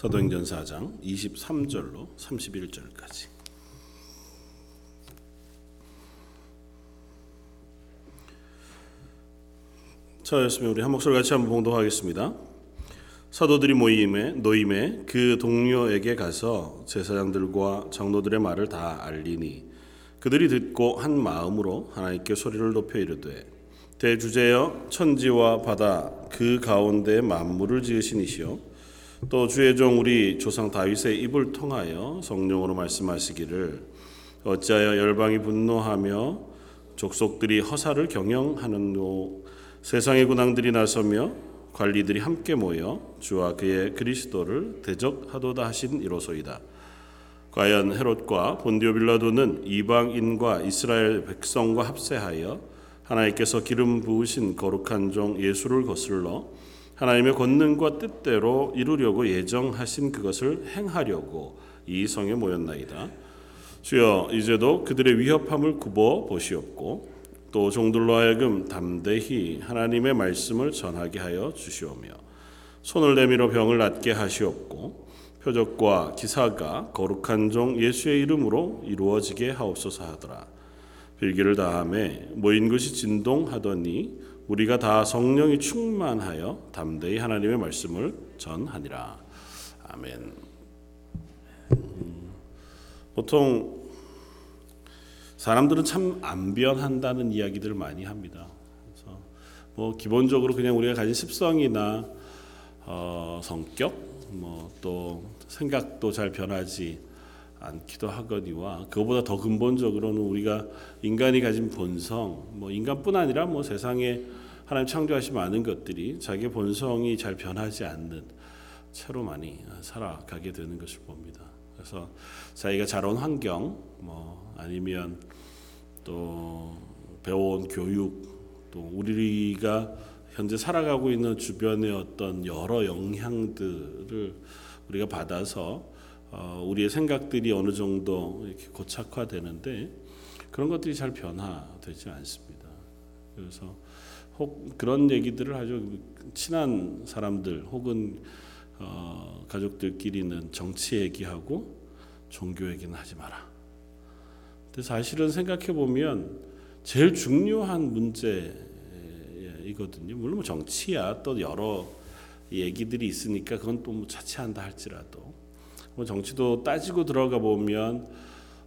사도행전 4장 23절로 31절까지. 저였으면 우리 한 목소리 같이 한번 봉독하겠습니다. 사도들이 모임에 노임에 그 동료에게 가서 제사장들과 장로들의 말을 다 알리니 그들이 듣고 한 마음으로 하나님께 소리를 높여 이르되 대주제여 천지와 바다 그 가운데 만물을 지으신 이시여 또 주의 종 우리 조상 다윗의 입을 통하여 성령으로 말씀하시기를 어찌하여 열방이 분노하며 족속들이 허사를 경영하는노 세상의 군왕들이 나서며 관리들이 함께 모여 주와 그의 그리스도를 대적하도다 하신 이로소이다. 과연 헤롯과 본디오 빌라도는 이방인과 이스라엘 백성과 합세하여 하나님께서 기름 부으신 거룩한 종 예수를 거슬러 하나님의 권능과 뜻대로 이루려고 예정하신 그것을 행하려고 이 성에 모였나이다. 주여 이제도 그들의 위협함을 굽어 보시옵고 또 종들로 하여금 담대히 하나님의 말씀을 전하게 하여 주시오며 손을 내밀어 병을 낫게 하시옵고 표적과 기사가 거룩한 종 예수의 이름으로 이루어지게 하옵소서 하더라. 빌기를 다함에 모인 것이 진동하더니 우리가 다 성령이 충만하여 담대히 하나님의 말씀을 전하니라. 아멘. 음, 보통 사람들은 참 안 변한다는 이야기들을 많이 합니다. 그래서 뭐 기본적으로 그냥 우리가 가진 습성이나 어, 성격, 뭐 또 생각도 잘 변하지 않기도 하거니와 그거보다 더 근본적으로는 우리가 인간이 가진 본성, 뭐 인간뿐 아니라 뭐 세상에 하나님 창조하신 많은 것들이 자기의 본성이 잘 변하지 않는 채로 많이 살아가게 되는 것을 봅니다. 그래서 자기가 자라온 환경, 뭐 아니면 또 배워온 교육, 또 우리가 현재 살아가고 있는 주변의 어떤 여러 영향들을 우리가 받아서 어, 우리의 생각들이 어느 정도 이렇게 고착화되는데 그런 것들이 잘 변화되지 않습니다. 그래서 혹 그런 얘기들을 아주 친한 사람들 혹은 어, 가족들끼리는 정치 얘기하고 종교 얘기는 하지 마라. 근데 사실은 생각해 보면 제일 중요한 문제이거든요. 물론 뭐 정치야 또 여러 얘기들이 있으니까 그건 또뭐 자체한다 할지라도 뭐 정치도 따지고 들어가 보면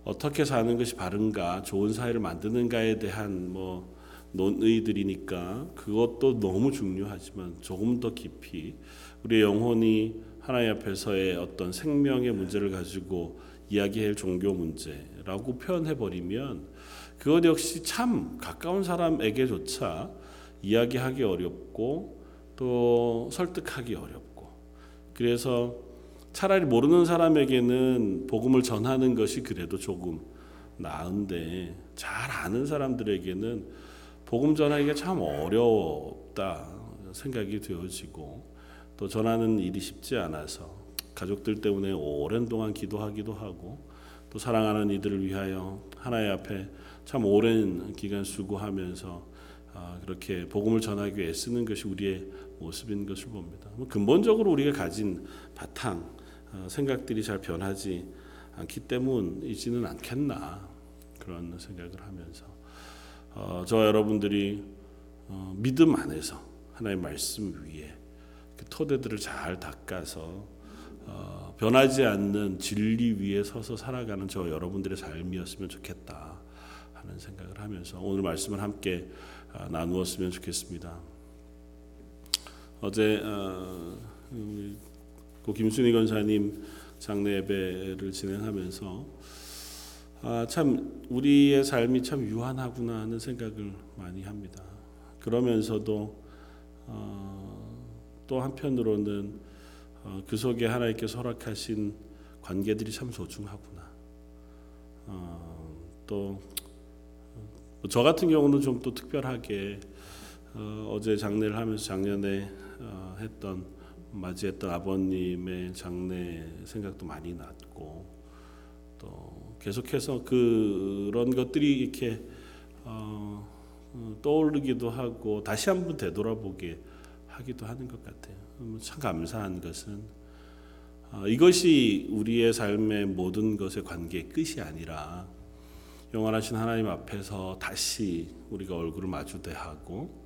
어떻게 사는 것이 바른가, 좋은 사회를 만드는가에 대한 뭐 논의들이니까 그것도 너무 중요하지만 조금 더 깊이 우리의 영혼이 하나님 앞에서의 어떤 생명의 문제를 가지고 이야기할 종교 문제라고 표현해 버리면 그것 역시 참 가까운 사람에게조차 이야기하기 어렵고 또 설득하기 어렵고 그래서 차라리 모르는 사람에게는 복음을 전하는 것이 그래도 조금 나은데 잘 아는 사람들에게는 복음 전하기가 참 어렵다 생각이 되어지고 또 전하는 일이 쉽지 않아서 가족들 때문에 오랜 동안 기도하기도 하고 또 사랑하는 이들을 위하여 하나님 앞에 참 오랜 기간 수고하면서 그렇게 복음을 전하기 위해 쓰는 것이 우리의 모습인 것을 봅니다. 뭐 근본적으로 우리가 가진 바탕 어, 생각들이 잘 변하지 않기 때문이지는 않겠나 그런 생각을 하면서 어, 저 여러분들이 어, 믿음 안에서 하나의 말씀 위에 그 토대들을 잘 닦아서 어, 변하지 않는 진리 위에 서서 살아가는 저 여러분들의 삶이었으면 좋겠다 하는 생각을 하면서 오늘 말씀을 함께 어, 나누었으면 좋겠습니다. 어제 어, 고 김순희 권사님 장례 예배를 진행하면서 아, 참 우리의 삶이 참 유한하구나 하는 생각을 많이 합니다. 그러면서도 어, 또 한편으로는 어, 그 속에 하나님께 허락하신 관계들이 참 소중하구나. 어, 또저 같은 경우는 좀 또 특별하게 어, 제 장례를 하면서 작년에 어, 했던 맞이했던 아버님의 장례 생각도 많이 났고 또 계속해서 그런 것들이 이렇게 어, 어, 떠오르기도 하고 다시 한번 되돌아보게 하기도 하는 것 같아요. 뭐참 감사한 것은 어, 이것이 우리의 삶의 모든 것의 관계의 끝이 아니라 영원하신 하나님 앞에서 다시 우리가 얼굴을 마주 대하고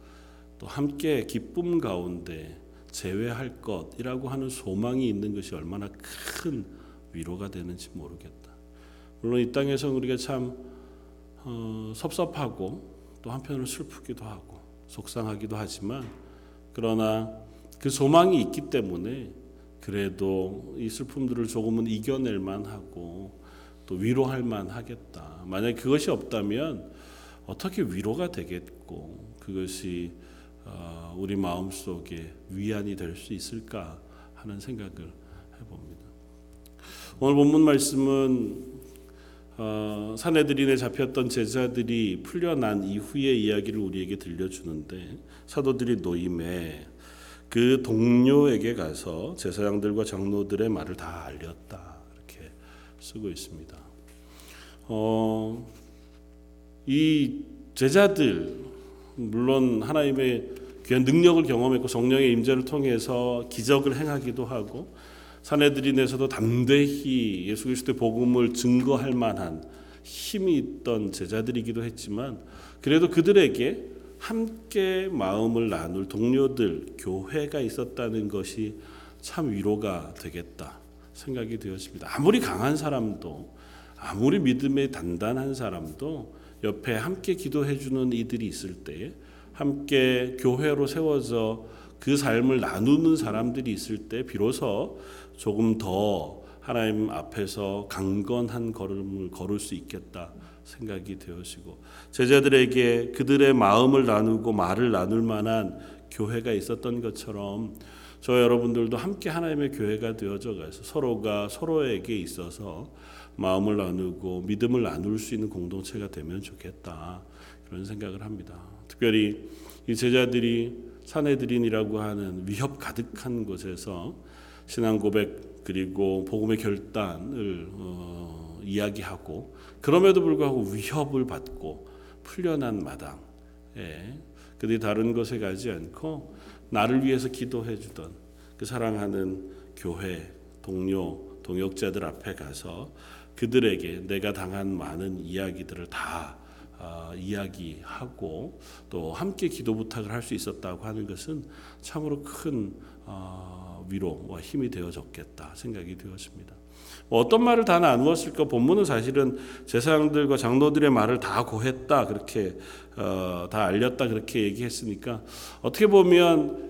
또 함께 기쁨 가운데 재회할 것이라고 하는 소망이 있는 것이 얼마나 큰 위로가 되는지 모르겠다. 물론 이 땅에서 우리가 참 어, 섭섭하고 또 한편으로 슬프기도 하고 속상하기도 하지만 그러나 그 소망이 있기 때문에 그래도 이 슬픔들을 조금은 이겨낼 만하고 또 위로할 만하겠다. 만약 그것이 없다면 어떻게 위로가 되겠고 그것이 어, 우리 마음 속에 위안이 될 수 있을까 하는 생각을 해봅니다. 오늘 본문 말씀은 어, 사내들인에 잡혔던 제자들이 풀려난 이후의 이야기를 우리에게 들려주는데 사도들이 노임에 그 동료에게 가서 제사장들과 장로들의 말을 다 알렸다 이렇게 쓰고 있습니다. 어, 이 제자들 물론 하나님의 귀한 능력을 경험했고 성령의 임재를 통해서 기적을 행하기도 하고 사내들인에서도 담대히 예수 그리스도의 복음을 증거할 만한 힘이 있던 제자들이기도 했지만 그래도 그들에게 함께 마음을 나눌 동료들 교회가 있었다는 것이 참 위로가 되겠다 생각이 되었습니다. 아무리 강한 사람도 아무리 믿음에 단단한 사람도 옆에 함께 기도해 주는 이들이 있을 때 함께 교회로 세워져 그 삶을 나누는 사람들이 있을 때 비로소 조금 더 하나님 앞에서 강건한 걸음을 걸을 수 있겠다 생각이 되어지고 제자들에게 그들의 마음을 나누고 말을 나눌 만한 교회가 있었던 것처럼 저 여러분들도 함께 하나님의 교회가 되어져 가서 서로가 서로에게 있어서 마음을 나누고 믿음을 나눌 수 있는 공동체가 되면 좋겠다 그런 생각을 합니다. 특별히 이 제자들이 사내들인이라고 하는 위협 가득한 곳에서 신앙 고백 그리고 복음의 결단을 어, 이야기하고 그럼에도 불구하고 위협을 받고 풀려난 마당에 그들이 다른 것에 가지 않고 나를 위해서 기도해 주던 그 사랑하는 교회 동료 동역자들 앞에 가서 그들에게 내가 당한 많은 이야기들을 다 어, 이야기하고 또 함께 기도 부탁을 할 수 있었다고 하는 것은 참으로 큰 어, 위로와 힘이 되어졌겠다 생각이 되었습니다. 뭐 어떤 말을 다 나누었을까? 본문은 사실은 제사장들과 장로들의 말을 다 고했다 그렇게 어, 다 알렸다 그렇게 얘기했으니까 어떻게 보면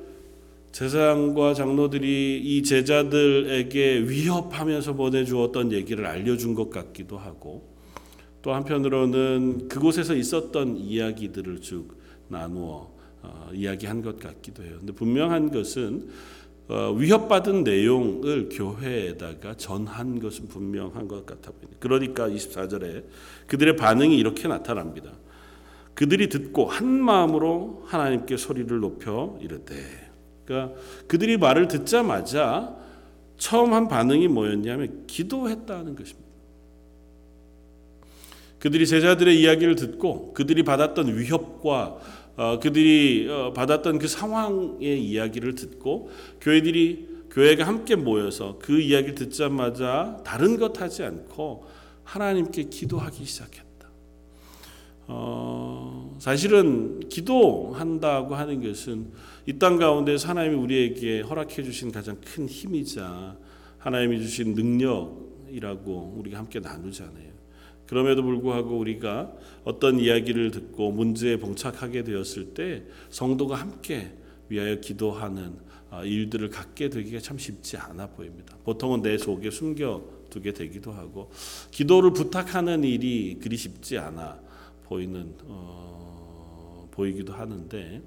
제사장과 장로들이 이 제자들에게 위협하면서 보내주었던 얘기를 알려준 것 같기도 하고 또 한편으로는 그곳에서 있었던 이야기들을 쭉 나누어 어, 이야기한 것 같기도 해요. 근데 분명한 것은 어, 위협받은 내용을 교회에다가 전한 것은 분명한 것 같아 보입니다. 그러니까 24절에 그들의 반응이 이렇게 나타납니다. 그들이 듣고 한 마음으로 하나님께 소리를 높여 이르되 그러니까 그들이 말을 듣자마자 처음 한 반응이 뭐였냐면 기도했다는 것입니다. 그들이 제자들의 이야기를 듣고 그들이 받았던 위협과 어, 그들이 어, 받았던 그 상황의 이야기를 듣고 교회들이 교회가 함께 모여서 그 이야기를 듣자마자 다른 것 하지 않고 하나님께 기도하기 시작했다. 어, 사실은 기도한다고 하는 것은 이 땅 가운데 하나님이 우리에게 허락해 주신 가장 큰 힘이자 하나님이 주신 능력이라고 우리가 함께 나누잖아요. 그럼에도 불구하고 우리가 어떤 이야기를 듣고 문제에 봉착하게 되었을 때 성도가 함께 위하여 기도하는 아, 일들을 갖게 되기가 참 쉽지 않아 보입니다. 보통은 내 속에 숨겨 두게 되기도 하고 기도를 부탁하는 일이 그리 쉽지 않아 보이는 어, 보이기도 하는데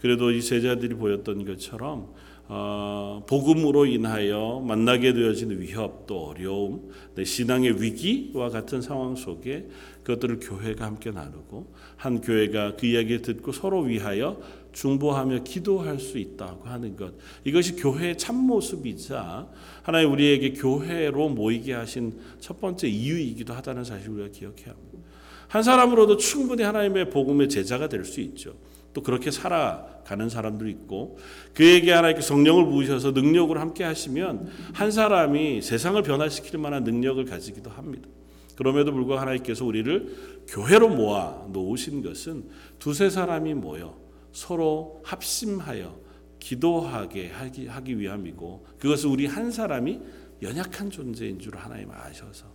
그래도 이 제자들이 보였던 것처럼 어, 복음으로 인하여 만나게 되어지는 위협 또 어려움, 내 신앙의 위기와 같은 상황 속에 그것들을 교회가 함께 나누고 한 교회가 그 이야기를 듣고 서로 위하여 중보하며 기도할 수 있다고 하는 것 이것이 교회의 참 모습이자 하나님 우리에게 교회로 모이게 하신 첫 번째 이유이기도 하다는 사실을 우리가 기억해야 합니다. 한 사람으로도 충분히 하나님의 복음의 제자가 될 수 있죠. 또 그렇게 살아가는 사람도 있고 그에게 하나님께 성령을 부으셔서 능력을 함께 하시면 한 사람이 세상을 변화시킬 만한 능력을 가지기도 합니다. 그럼에도 불구하고 하나님께서 우리를 교회로 모아 놓으신 것은 두세 사람이 모여 서로 합심하여 기도하게 하기, 하기 위함이고 그것은 우리 한 사람이 연약한 존재인 줄 하나님 아셔서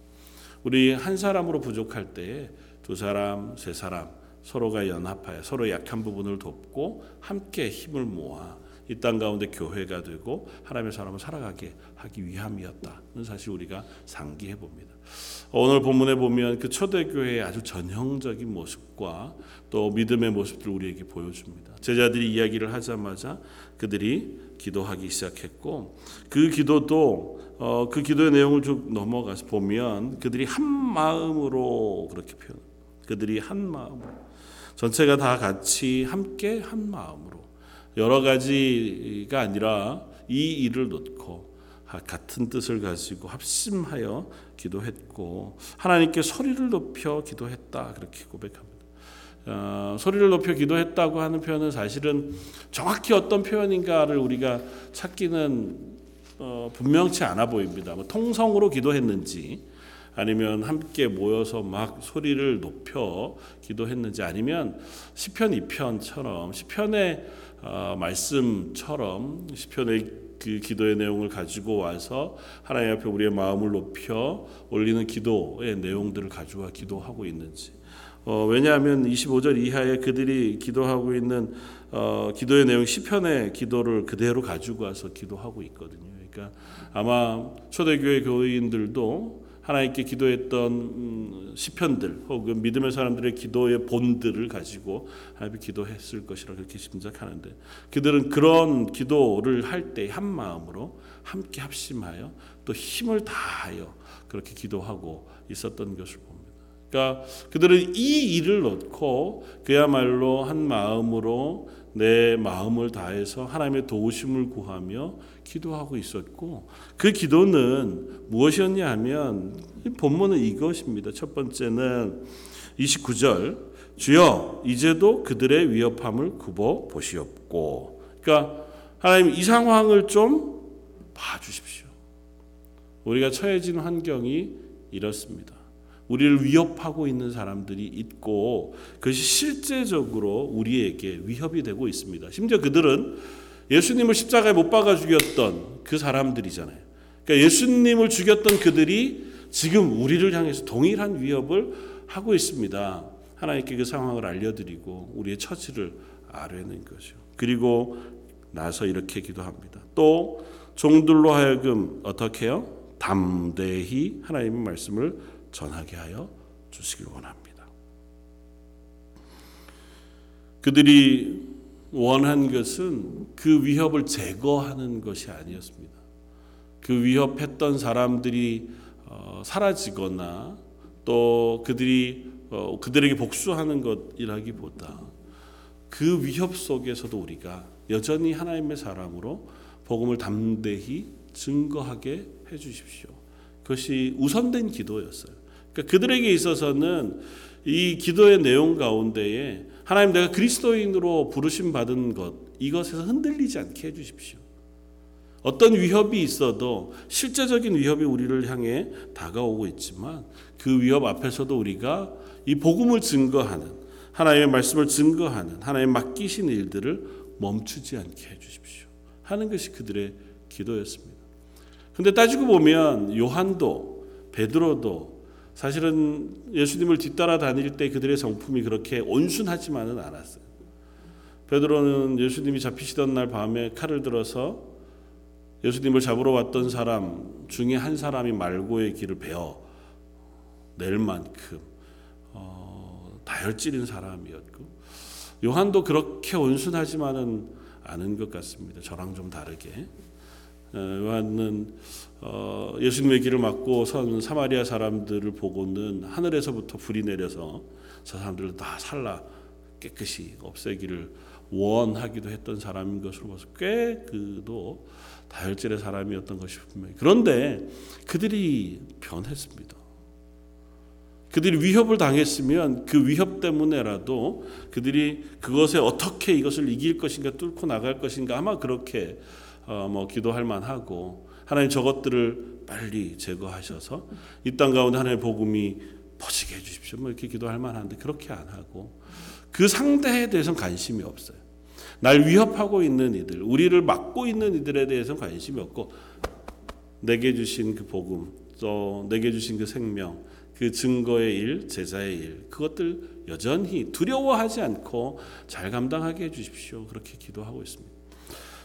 우리 한 사람으로 부족할 때에 두 사람, 세 사람 서로가 연합하여 서로 약한 부분을 돕고 함께 힘을 모아 이 땅 가운데 교회가 되고 하나님의 사람을 살아가게 하기 위함이었다는 사실 우리가 상기해 봅니다. 오늘 본문에 보면 그 초대교회의 아주 전형적인 모습과 또 믿음의 모습들 우리에게 보여줍니다. 제자들이 이야기를 하자마자 그들이 기도하기 시작했고 그 기도도 어, 그 기도의 내용을 쭉 넘어가서 보면 그들이 한 마음으로 그렇게 표현. 그들이 한 마음으로 전체가 다 같이 함께 한 마음으로 여러 가지가 아니라 이 일을 놓고 같은 뜻을 가지고 합심하여 기도했고 하나님께 소리를 높여 기도했다 그렇게 고백합니다. 어, 소리를 높여 기도했다고 하는 표현은 사실은 정확히 어떤 표현인가를 우리가 찾기는 어, 분명치 않아 보입니다. 뭐 통성으로 기도했는지 아니면 함께 모여서 막 소리를 높여 기도했는지 아니면 시편 2편처럼 시편의 어, 말씀처럼 시편의 그 기도의 내용을 가지고 와서 하나님 앞에 우리의 마음을 높여 올리는 기도의 내용들을 가져와 기도하고 있는지 어, 왜냐하면 25절 이하에 그들이 기도하고 있는 어, 기도의 내용 시편의 기도를 그대로 가지고 와서 기도하고 있거든요. 그러니까 아마 초대교회 교인들도 하나님께 기도했던 음, 시편들 혹은 믿음의 사람들의 기도의 본들을 가지고 하나님께 기도했을 것이라 그렇게 짐작하는데 그들은 그런 기도를 할 때 한 마음으로 함께 합심하여 또 힘을 다하여 그렇게 기도하고 있었던 것을 봅니다. 그러니까 그들은 이 일을 놓고 그야말로 한 마음으로 내 마음을 다해서 하나님의 도우심을 구하며 기도하고 있었고 그 기도는 무엇이었냐 하면 본문은 이것입니다. 첫 번째는 29절 주여 이제도 그들의 위협함을 굽어 보시옵고 그러니까 하나님 이 상황을 좀 봐주십시오. 우리가 처해진 환경이 이렇습니다. 우리를 위협하고 있는 사람들이 있고 그것이 실제적으로 우리에게 위협이 되고 있습니다. 심지어 그들은 예수님을 십자가에 못 박아 죽였던 그 사람들이잖아요. 그러니까 예수님을 죽였던 그들이 지금 우리를 향해서 동일한 위협을 하고 있습니다. 하나님께 그 상황을 알려드리고 우리의 처지를 아뢰는 거죠. 그리고 나서 이렇게 기도합니다. 또 종들로 하여금 어떻게 해요? 담대히 하나님의 말씀을 전하게 하여 주시길 원합니다. 그들이 원한 것은 그 위협을 제거하는 것이 아니었습니다. 그 위협했던 사람들이 어, 사라지거나 또 그들이 어, 그들에게 복수하는 것이라기보다 그 위협 속에서도 우리가 여전히 하나님의 사람으로 복음을 담대히 증거하게 해 주십시오. 그것이 우선된 기도였어요. 그러니까 그들에게 있어서는 이 기도의 내용 가운데에 하나님 내가 그리스도인으로 부르심 받은 것 이것에서 흔들리지 않게 해 주십시오. 어떤 위협이 있어도 실제적인 위협이 우리를 향해 다가오고 있지만 그 위협 앞에서도 우리가 이 복음을 증거하는 하나님의 말씀을 증거하는 하나님 맡기신 일들을 멈추지 않게 해 주십시오. 하는 것이 그들의 기도였습니다. 근데 따지고 보면 요한도 베드로도 사실은 예수님을 뒤따라 다닐 때 그들의 성품이 그렇게 온순하지만은 않았어요. 베드로는 예수님이 잡히시던 날 밤에 칼을 들어서 예수님을 잡으러 왔던 사람 중에 한 사람이 말고의 길을 베어 낼 만큼 어, 다혈질인 사람이었고 요한도 그렇게 온순하지만은 않은 것 같습니다. 저랑 좀 다르게 어, 요한은 어, 예수님의 길을 막고 선 사마리아 사람들을 보고는 하늘에서부터 불이 내려서 저 사람들을 다 살라 깨끗이 없애기를 원하기도 했던 사람인 것으로 봐서 꽤 그도 다혈질의 사람이었던 것이 분명히 그런데 그들이 변했습니다. 그들이 위협을 당했으면 그 위협 때문에라도 그들이 그것에 어떻게 이것을 이길 것인가 뚫고 나갈 것인가 아마 그렇게 어, 뭐 기도할 만하고 하나님 저것들을 빨리 제거하셔서 이 땅 가운데 하나님의 복음이 퍼지게 해주십시오. 뭐 이렇게 기도할 만한데 그렇게 안 하고 그 상대에 대해서는 관심이 없어요. 날 위협하고 있는 이들, 우리를 막고 있는 이들에 대해서는 관심이 없고 내게 주신 그 복음, 또 내게 주신 그 생명, 그 증거의 일, 제자의 일, 그것들 여전히 두려워하지 않고 잘 감당하게 해주십시오. 그렇게 기도하고 있습니다.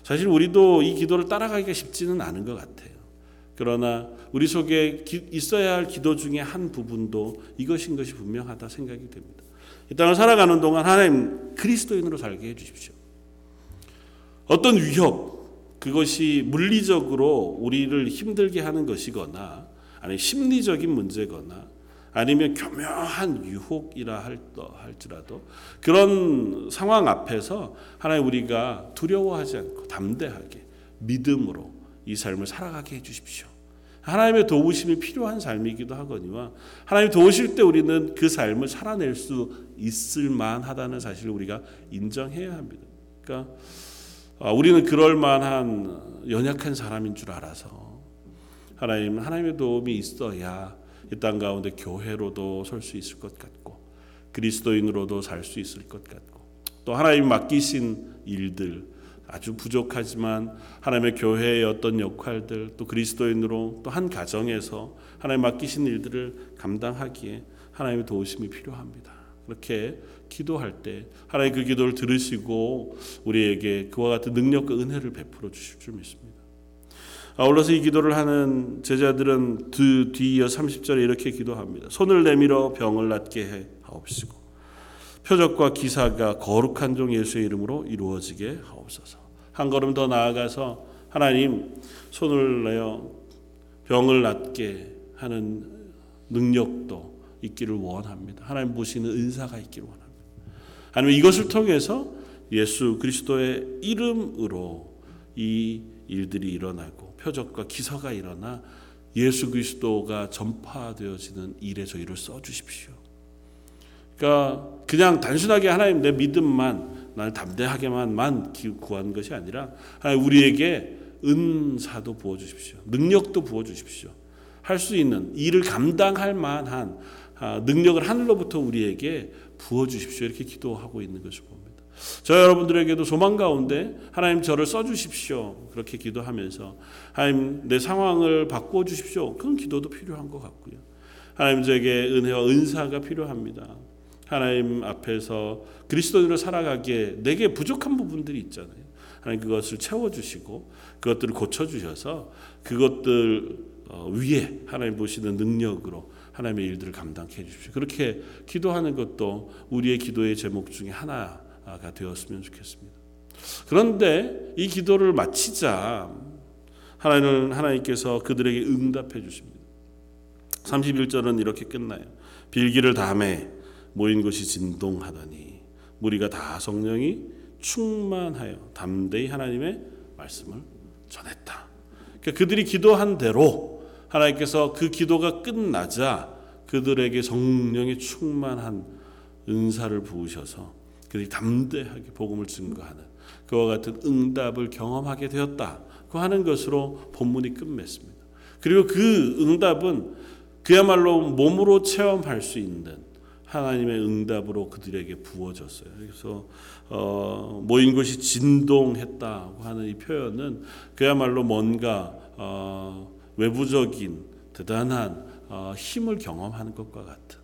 사실 우리도 이 기도를 따라가기가 쉽지는 않은 것 같아요. 그러나 우리 속에 있어야 할 기도 중에 한 부분도 이것인 것이 분명하다 생각이 됩니다. 이 땅을 살아가는 동안 하나님 그리스도인으로 살게 해주십시오. 어떤 위협, 그것이 물리적으로 우리를 힘들게 하는 것이거나 아니 심리적인 문제거나 아니면 교묘한 유혹이라 할지라도 그런 상황 앞에서 하나님 우리가 두려워하지 않고 담대하게 믿음으로 이 삶을 살아가게 해 주십시오. 하나님의 도우심이 필요한 삶이기도 하거니와 하나님 도우실 때 우리는 그 삶을 살아낼 수 있을 만하다는 사실을 우리가 인정해야 합니다. 그러니까 아, 우리는 그럴 만한 연약한 사람인 줄 알아서 하나님 하나님의 도움이 있어야 이 땅 가운데 교회로도 설 수 있을 것 같고 그리스도인으로도 살 수 있을 것 같고 또 하나님 맡기신 일들 아주 부족하지만 하나님의 교회의 어떤 역할들 또 그리스도인으로 또 한 가정에서 하나님 맡기신 일들을 감당하기에 하나님의 도우심이 필요합니다. 그렇게 기도할 때 하나님 그 기도를 들으시고 우리에게 그와 같은 능력과 은혜를 베풀어 주실 줄 믿습니다. 아울러서 이 기도를 하는 제자들은 그 뒤이어 30절에 이렇게 기도합니다. 손을 내밀어 병을 낫게 해 하옵시고 표적과 기사가 거룩한 종 예수의 이름으로 이루어지게 하옵소서. 한 걸음 더 나아가서 하나님 손을 내어 병을 낫게 하는 능력도 있기를 원합니다. 하나님 보시는 은사가 있기를 원합니다. 아니면 이것을 통해서 예수 그리스도의 이름으로 이 일들이 일어나고 표적과 기사가 일어나 예수 그리스도가 전파되어지는 일에 저희를 써 주십시오. 그러니까 그냥 단순하게 하나님 내 믿음만 나를 담대하게만만 구한 것이 아니라 하나님 우리에게 은사도 부어 주십시오. 능력도 부어 주십시오. 할 수 있는 일을 감당할 만한 아, 능력을 하늘로부터 우리에게 부어 주십시오. 이렇게 기도하고 있는 봅니다. 저 여러분들에게도 소망 가운데 하나님 저를 써 주십시오. 그렇게 기도하면서 하나님 내 상황을 바꿔 주십시오. 그런 기도도 필요한 것 같고요. 하나님 저에게 은혜와 은사가 필요합니다. 하나님 앞에서 그리스도인으로 살아가기에 내게 부족한 부분들이 있잖아요. 하나님 그것을 채워 주시고 그것들을 고쳐 주셔서 그것들 어, 위에 하나님 보시는 능력으로 하나님의 일들을 감당해 주십시오. 그렇게 기도하는 것도 우리의 기도의 제목 중에 하나 가 되었으면 좋겠습니다. 그런데 이 기도를 마치자 하나님 하나님께서 그들에게 응답해 주십니다. 31절은 이렇게 끝나요. 빌기를 다음에 모인 곳이 진동하더니 무리가 다 성령이 충만하여 담대히 하나님의 말씀을 전했다. 그러니까 그들이 기도한 대로 하나님께서 그 기도가 끝나자 그들에게 성령이 충만한 은사를 부으셔서 그들이 담대하게 복음을 증거하는 그와 같은 응답을 경험하게 되었다고 하는 것으로 본문이 끝맺습니다. 그리고 그 응답은 그야말로 몸으로 체험할 수 있는 하나님의 응답으로 그들에게 부어졌어요. 그래서 어, 모인 것이 진동했다고 하는 이 표현은 그야말로 뭔가 어, 외부적인 대단한 어, 힘을 경험하는 것과 같은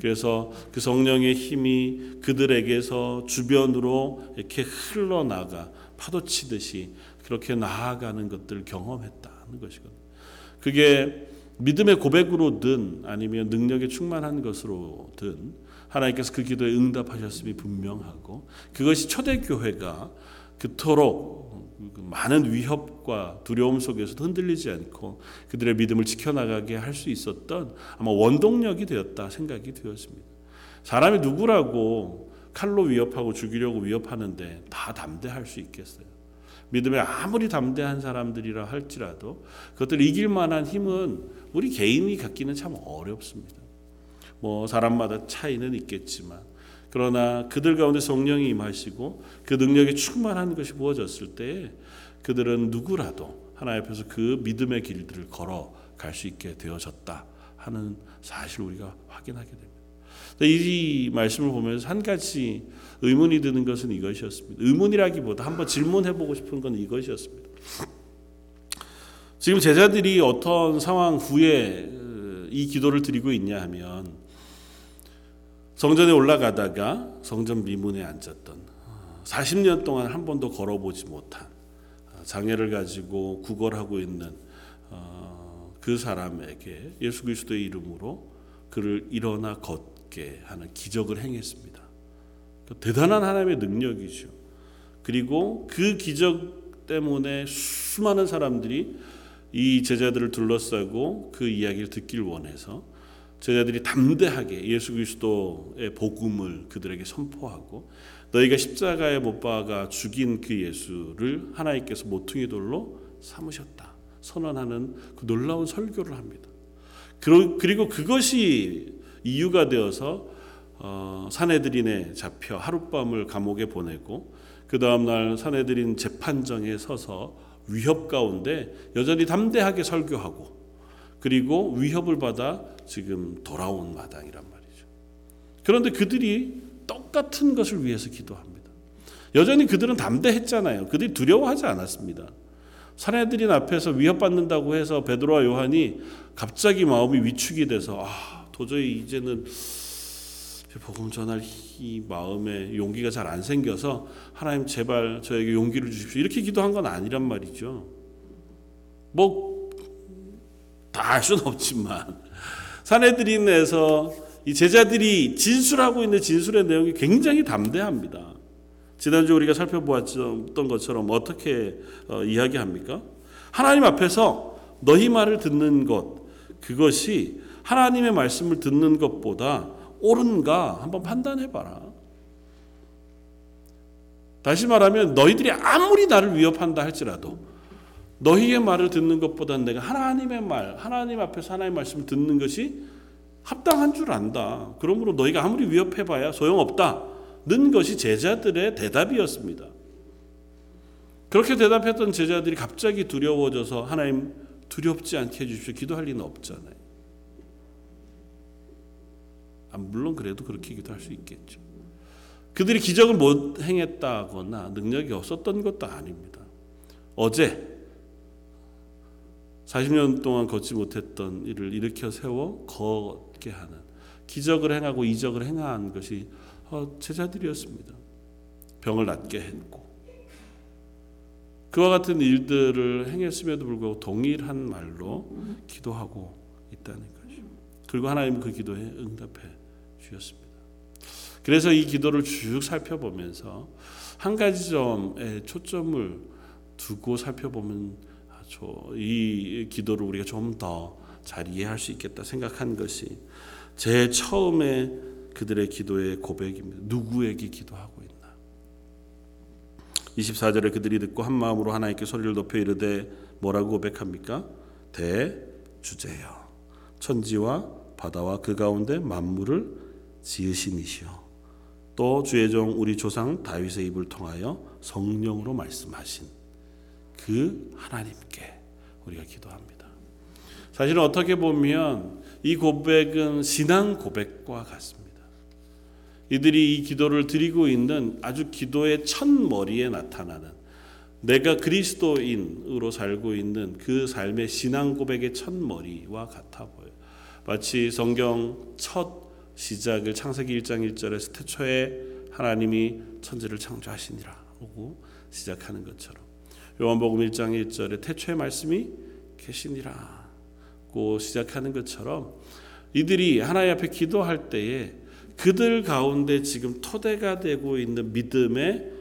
그래서 그 성령의 힘이 그들에게서 주변으로 이렇게 흘러나가 파도치듯이 그렇게 나아가는 것들을 경험했다는 것이거든요. 그게 믿음의 고백으로든 아니면 능력에 충만한 것으로든 하나님께서 그 기도에 응답하셨음이 분명하고 그것이 초대교회가 그토록 그 많은 위협과 두려움 속에서도 흔들리지 않고 그들의 믿음을 지켜나가게 할 수 있었던 아마 원동력이 되었다 생각이 되었습니다. 사람이 누구라고 칼로 위협하고 죽이려고 위협하는데 다 담대할 수 있겠어요. 믿음에 아무리 담대한 사람들이라 할지라도 그것들 이길 만한 힘은 우리 개인이 갖기는 참 어렵습니다. 뭐 사람마다 차이는 있겠지만 그러나 그들 가운데 성령이 임하시고 그 능력이 충만한 것이 부어졌을 때 그들은 누구라도 하나님 앞에서 그 믿음의 길들을 걸어 갈 수 있게 되어졌다 하는 사실을 우리가 확인하게 됩니다. 이 말씀을 보면서 한 가지 의문이 드는 것은 이것이었습니다. 의문이라기보다 한번 질문해 보고 싶은 건 이것이었습니다. 지금 제자들이 어떤 상황 후에 이 기도를 드리고 있냐 하면 성전에 올라가다가 성전 미문에 앉았던 40년 동안 한 번도 걸어보지 못한 장애를 가지고 구걸하고 있는 어, 그 사람에게 예수 그리스도의 이름으로 그를 일어나 걷게 하는 기적을 행했습니다. 대단한 하나님의 능력이죠. 그리고 그 기적 때문에 수많은 사람들이 이 제자들을 둘러싸고 그 이야기를 듣길 원해서 제자들이 담대하게 예수 그리스도의 복음을 그들에게 선포하고 너희가 십자가에 못 박아 죽인 그 예수를 하나님께서 모퉁이 돌로 삼으셨다 선언하는 그 놀라운 설교를 합니다. 그리고 그것이 이유가 되어서 어, 사내들인에 잡혀 하룻밤을 감옥에 보내고 그 다음 날 사내들인 재판정에 서서 위협 가운데 여전히 담대하게 설교하고 그리고 위협을 받아 지금 돌아온 마당이란 말이죠. 그런데 그들이 똑같은 것을 위해서 기도합니다. 여전히 그들은 담대했잖아요. 그들이 두려워하지 않았습니다. 사내들인 앞에서 위협받는다고 해서 베드로와 요한이 갑자기 마음이 위축이 돼서 아, 도저히 이제는 복음 전할 이 마음에 용기가 잘 안 생겨서 하나님 제발 저에게 용기를 주십시오. 이렇게 기도한 건 아니란 말이죠. 뭐 다 알 수는 없지만 사내들인에서 이 제자들이 진술하고 있는 진술의 내용이 굉장히 담대합니다. 지난주 우리가 살펴보았던 것처럼 어떻게 어, 이야기합니까? 하나님 앞에서 너희 말을 듣는 것 그것이 하나님의 말씀을 듣는 것보다 옳은가 한번 판단해 봐라. 다시 말하면 너희들이 아무리 나를 위협한다 할지라도 너희의 말을 듣는 것보다는 내가 하나님의 말, 하나님 앞에서 하나님의 말씀을 듣는 것이 합당한 줄 안다. 그러므로 너희가 아무리 위협해봐야 소용없다 는 것이 제자들의 대답이었습니다. 그렇게 대답했던 제자들이 갑자기 두려워져서 하나님 두렵지 않게 해주십시오. 기도할 리는 없잖아요. 아, 물론 그래도 그렇게 기도할 수 있겠죠. 그들이 기적을 못 행했다거나 능력이 없었던 것도 아닙니다. 어제 40년 동안 걷지 못했던 일을 일으켜 세워 걷게 하는 기적을 행하고 이적을 행한 것이 어, 제자들이었습니다. 병을 낫게 했고 그와 같은 일들을 행했음에도 불구하고 동일한 말로 기도하고 있다는 거죠. 그리고 하나님은 그 기도에 응답해 주셨습니다. 그래서 이 기도를 쭉 살펴보면서 한 가지 점에 초점을 두고 살펴보면 이 기도를 우리가 좀 더 잘 이해할 수 있겠다 생각한 것이 제 처음에 그들의 기도의 고백입니다. 누구에게 기도하고 있나? 24절에 그들이 듣고 한 마음으로 하나님께 소리를 높여 이르되 뭐라고 고백합니까? 대주제여 천지와 바다와 그 가운데 만물을 지으신 이시여 또 주의 종 우리 조상 다윗의 입을 통하여 성령으로 말씀하신 그 하나님께 우리가 기도합니다. 사실은 어떻게 보면 이 고백은 신앙 고백과 같습니다. 이들이 이 기도를 드리고 있는 아주 기도의 첫 머리에 나타나는 내가 그리스도인으로 살고 있는 그 삶의 신앙 고백의 첫 머리와 같아 보여요. 마치 성경 첫 시작을 창세기 1장 1절에서 태초에 하나님이 천지를 창조하시니라고 시작하는 것처럼 요한복음 1장 1절에 태초의 말씀이 계시니라고 시작하는 것처럼 이들이 하나님 앞에 기도할 때에 그들 가운데 지금 토대가 되고 있는 믿음의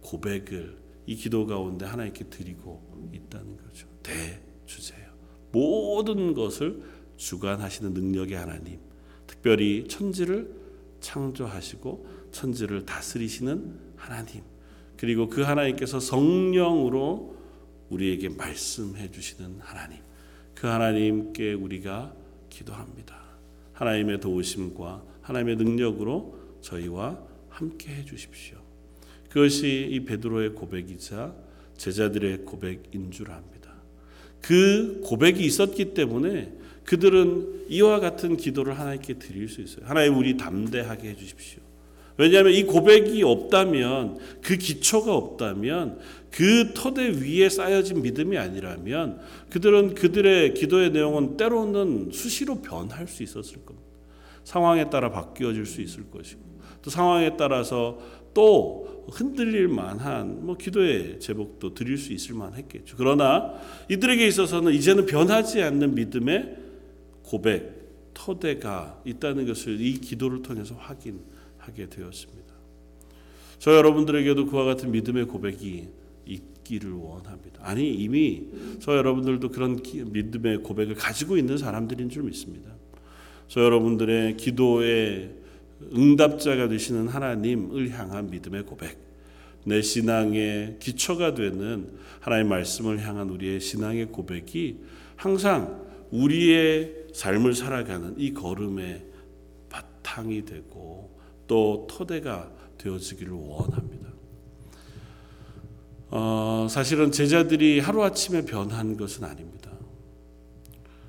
고백을 이 기도 가운데 하나님께 드리고 있다는 거죠. 대주제요. 모든 것을 주관하시는 능력의 하나님, 특별히 천지를 창조하시고 천지를 다스리시는 하나님. 그리고 그 하나님께서 성령으로 우리에게 말씀해 주시는 하나님. 그 하나님께 우리가 기도합니다. 하나님의 도우심과 하나님의 능력으로 저희와 함께 해 주십시오. 그것이 이 베드로의 고백이자 제자들의 고백인 줄 압니다. 그 고백이 있었기 때문에 그들은 이와 같은 기도를 하나님께 드릴 수 있어요. 하나님 우리 담대하게 해 주십시오. 왜냐하면 이 고백이 없다면 그 기초가 없다면 그 토대 위에 쌓여진 믿음이 아니라면 그들은 그들의 기도의 내용은 때로는 수시로 변할 수 있었을 겁니다. 상황에 따라 바뀌어질 수 있을 것이고 또 상황에 따라서 또 흔들릴 만한 뭐 기도의 제목도 드릴 수 있을 만했겠죠. 그러나 이들에게 있어서는 이제는 변하지 않는 믿음의 고백 토대가 있다는 것을 이 기도를 통해서 확인 하게 되었습니다. 저 여러분들에게도 그와 같은 믿음의 고백이 있기를 원합니다. 아니 이미 저 여러분들도 그런 믿음의 고백을 가지고 있는 사람들인 줄 믿습니다. 저 여러분들의 기도의 응답자가 되시는 하나님을 향한 믿음의 고백, 내 신앙의 기초가 되는 하나님의 말씀을 향한 우리의 신앙의 고백이 항상 우리의 삶을 살아가는 이 걸음의 바탕이 되고 또 토대가 되어지기를 원합니다. 어, 사실은 제자들이 하루아침에 변한 것은 아닙니다.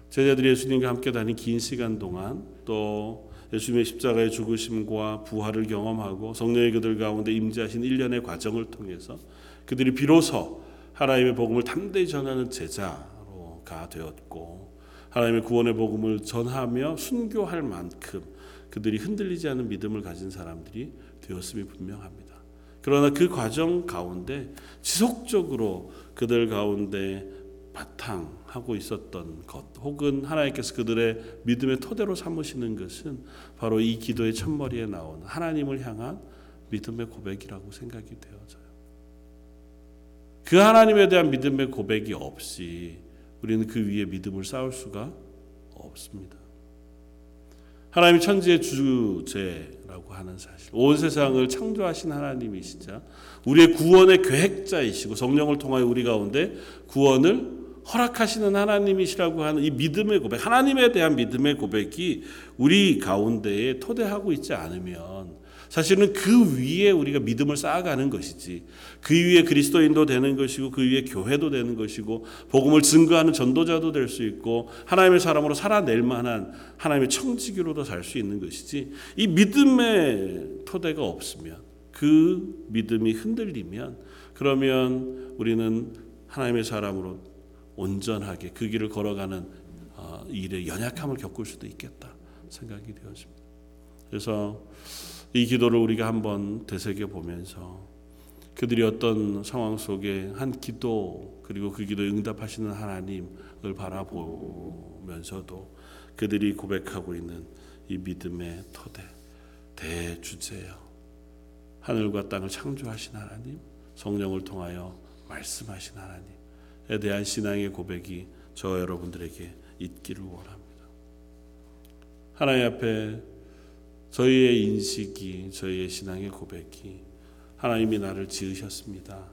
제자들이 예수님과 함께 다닌 긴 시간 동안 또 예수님의 십자가의 죽으심과 부활을 경험하고 성령의 그들 가운데 임재하신 일련의 과정을 통해서 그들이 비로소 하나님의 복음을 담대히 전하는 제자로가 되었고 하나님의 구원의 복음을 전하며 순교할 만큼 그들이 흔들리지 않는 믿음을 가진 사람들이 되었음이 분명합니다. 그러나 그 과정 가운데 지속적으로 그들 가운데 바탕하고 있었던 것 혹은 하나님께서 그들의 믿음의 토대로 삼으시는 것은 바로 이 기도의 첫머리에 나오는 하나님을 향한 믿음의 고백이라고 생각이 되어져요. 그 하나님에 대한 믿음의 고백이 없이 우리는 그 위에 믿음을 쌓을 수가 없습니다. 하나님이 천지의 주제라고 하는 사실, 온 세상을 창조하신 하나님이시자 우리의 구원의 계획자이시고 성령을 통하여 우리 가운데 구원을 허락하시는 하나님이시라고 하는 이 믿음의 고백, 하나님에 대한 믿음의 고백이 우리 가운데에 토대하고 있지 않으면 사실은 그 위에 우리가 믿음을 쌓아가는 것이지 그 위에 그리스도인도 되는 것이고 그 위에 교회도 되는 것이고 복음을 증거하는 전도자도 될 수 있고 하나님의 사람으로 살아낼 만한 하나님의 청지기로도 살 수 있는 것이지 이 믿음의 토대가 없으면 그 믿음이 흔들리면 그러면 우리는 하나님의 사람으로 온전하게 그 길을 걸어가는 어, 일에 연약함을 겪을 수도 있겠다 생각이 되었습니다. 그래서 이 기도를 우리가 한번 되새겨 보면서 그들이 어떤 상황 속에 한 기도 그리고 그 기도에 응답하시는 하나님을 바라보면서도 그들이 고백하고 있는 이 믿음의 토대 대주제요 하늘과 땅을 창조하신 하나님 성령을 통하여 말씀하신 하나님에 대한 신앙의 고백이 저 여러분들에게 있기를 원합니다. 하나님 앞에 저희의 인식이 저희의 신앙의 고백이 하나님이 나를 지으셨습니다.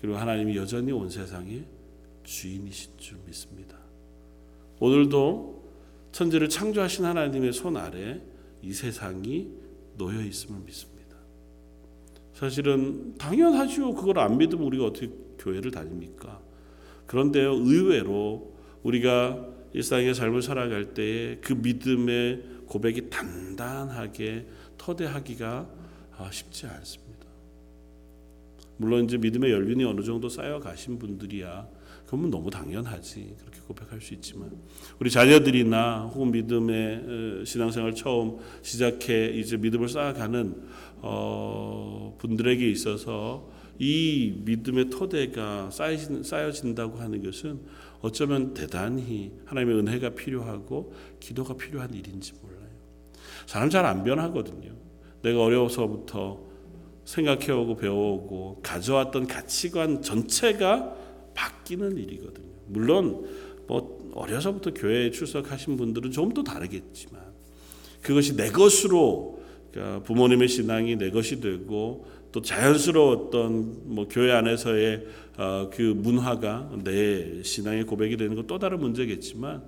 그리고 하나님이 여전히 온 세상의 주인이신 줄 믿습니다. 오늘도 천지를 창조하신 하나님의 손 아래 이 세상이 놓여 있음을 믿습니다. 사실은 당연하죠. 그걸 안 믿으면 우리가 어떻게 교회를 다닙니까? 그런데요, 의외로 우리가 일상의 삶을 살아갈 때에 그 믿음의 고백이 단단하게 터대하기가 아, 쉽지 않습니다. 물론 이제 믿음의 연륜이 어느 정도 쌓여 가신 분들이야 그러면 너무 당연하지 그렇게 고백할 수 있지만 우리 자녀들이나 혹은 믿음의 신앙생활 처음 시작해 이제 믿음을 쌓아가는 어, 분들에게 있어서 이 믿음의 토대가 쌓여진, 쌓여진다고 하는 것은 어쩌면 대단히 하나님의 은혜가 필요하고 기도가 필요한 일인지 몰라요. 사람 잘 안 변하거든요. 내가 어려서부터 생각해오고 배워오고 가져왔던 가치관 전체가 바뀌는 일이거든요. 물론 뭐 어려서부터 교회에 출석하신 분들은 좀 더 다르겠지만 그것이 내 것으로 그러니까 부모님의 신앙이 내 것이 되고 또 자연스러웠던 뭐 교회 안에서의 어, 그 문화가 내 신앙의 고백이 되는 건 또 다른 문제겠지만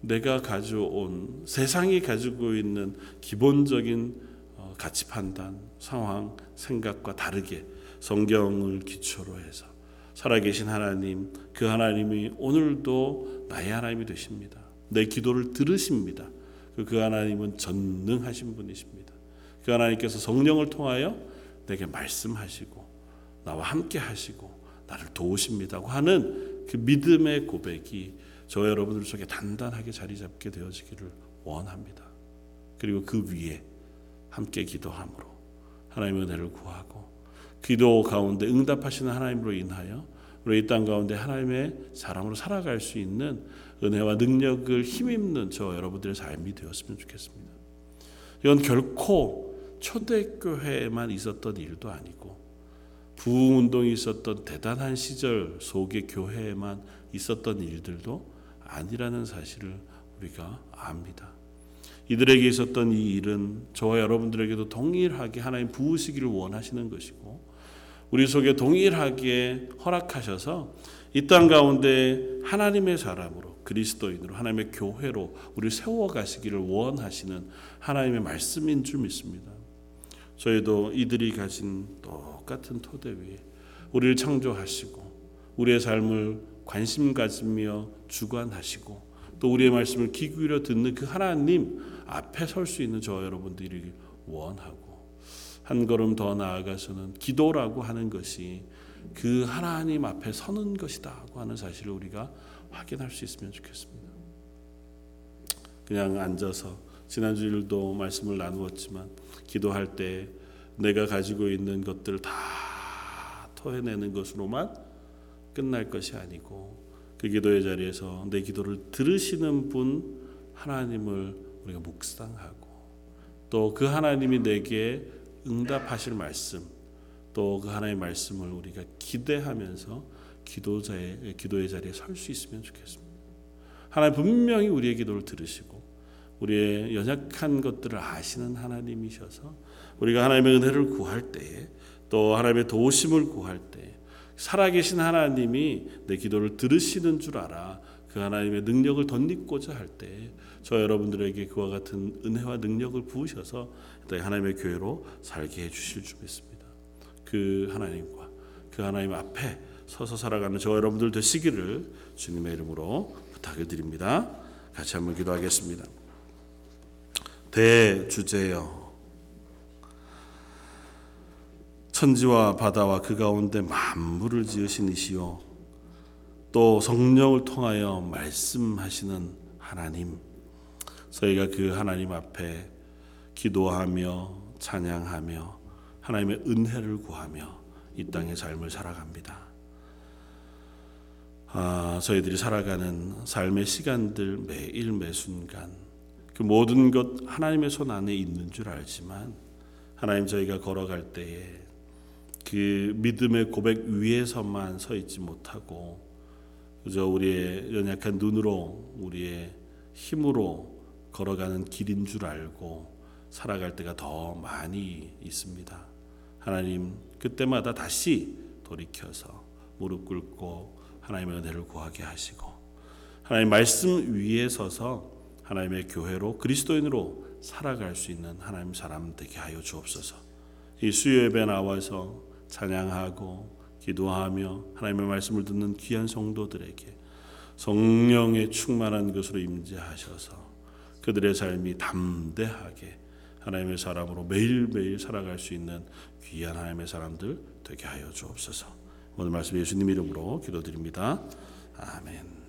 내가 가져온 세상이 가지고 있는 기본적인 어, 가치 판단, 상황, 생각과 다르게 성경을 기초로 해서 살아계신 하나님, 그 하나님이 오늘도 나의 하나님이 되십니다. 내 기도를 들으십니다. 그- 그 하나님은 전능하신 분이십니다. 그 하나님께서 성령을 통하여 내게 말씀하시고 나와 함께 하시고 나를 도우십니다고 하는 그 믿음의 고백이 저 여러분들 속에 단단하게 자리 잡게 되어지기를 원합니다. 그리고 그 위에 함께 기도함으로 하나님의 은혜를 구하고 기도 가운데 응답하시는 하나님으로 인하여 우리 이 땅 가운데 하나님의 사람으로 살아갈 수 있는 은혜와 능력을 힘입는 저 여러분들의 삶이 되었으면 좋겠습니다. 이건 결코 초대교회에만 있었던 일도 아니고 부흥 운동이 있었던 대단한 시절 속의 교회에만 있었던 일들도 아니라는 사실을 우리가 압니다. 이들에게 있었던 이 일은 저와 여러분들에게도 동일하게 하나님 부으시기를 원하시는 것이고 우리 속에 동일하게 허락하셔서 이 땅 가운데 하나님의 사람으로 그리스도인으로 하나님의 교회로 우리 세워 가시기를 원하시는 하나님의 말씀인 줄 믿습니다. 저희도 이들이 가진 똑같은 토대 위에 우리를 창조하시고 우리의 삶을 관심 가지며 주관하시고 또 우리의 말씀을 귀 기울여 듣는 그 하나님 앞에 설 수 있는 저 여러분들이 원하고 한 걸음 더 나아가서는 기도라고 하는 것이 그 하나님 앞에 서는 것이다 고 하는 사실을 우리가 확인할 수 있으면 좋겠습니다. 그냥 앉아서 지난주 일도 말씀을 나누었지만 기도할 때 내가 가지고 있는 것들 다 토해내는 것으로만 끝날 것이 아니고 그 기도의 자리에서 내 기도를 들으시는 분 하나님을 우리가 묵상하고 또 그 하나님이 내게 응답하실 말씀 또 그 하나님의 말씀을 우리가 기대하면서 기도자의 기도의 자리에 설 수 있으면 좋겠습니다. 하나님 분명히 우리의 기도를 들으시고 우리의 연약한 것들을 아시는 하나님이셔서 우리가 하나님의 은혜를 구할 때에 또 하나님의 도우심을 구할 때 살아계신 하나님이 내 기도를 들으시는 줄 알아 그 하나님의 능력을 덧입고자 할 때 저 여러분들에게 그와 같은 은혜와 능력을 부으셔서 하나님의 교회로 살게 해주실 줄 믿습니다. 그 하나님과 그 하나님 앞에 서서 살아가는 저 여러분들 되시기를 주님의 이름으로 부탁을 드립니다. 같이 한번 기도하겠습니다. 대주제여 천지와 바다와 그 가운데 만물을 지으신 이시요 또 성령을 통하여 말씀하시는 하나님 저희가 그 하나님 앞에 기도하며 찬양하며 하나님의 은혜를 구하며 이 땅의 삶을 살아갑니다. 아, 저희들이 살아가는 삶의 시간들 매일 매 순간 그 모든 것 하나님의 손 안에 있는 줄 알지만 하나님 저희가 걸어갈 때에 그 믿음의 고백 위에서만 서 있지 못하고 그저 우리의 연약한 눈으로 우리의 힘으로 걸어가는 길인 줄 알고 살아갈 때가 더 많이 있습니다. 하나님 그때마다 다시 돌이켜서 무릎 꿇고 하나님의 은혜를 구하게 하시고 하나님 말씀 위에 서서 하나님의 교회로 그리스도인으로 살아갈 수 있는 하나님 사람 되게 하여 주옵소서. 이 수요 예배 나와서 찬양하고 기도하며 하나님의 말씀을 듣는 귀한 성도들에게 성령의 충만한 것으로 임재하셔서 그들의 삶이 담대하게 하나님의 사람으로 매일매일 살아갈 수 있는 귀한 하나님의 사람들 되게 하여 주옵소서. 오늘 말씀 예수님 이름으로 기도드립니다. 아멘.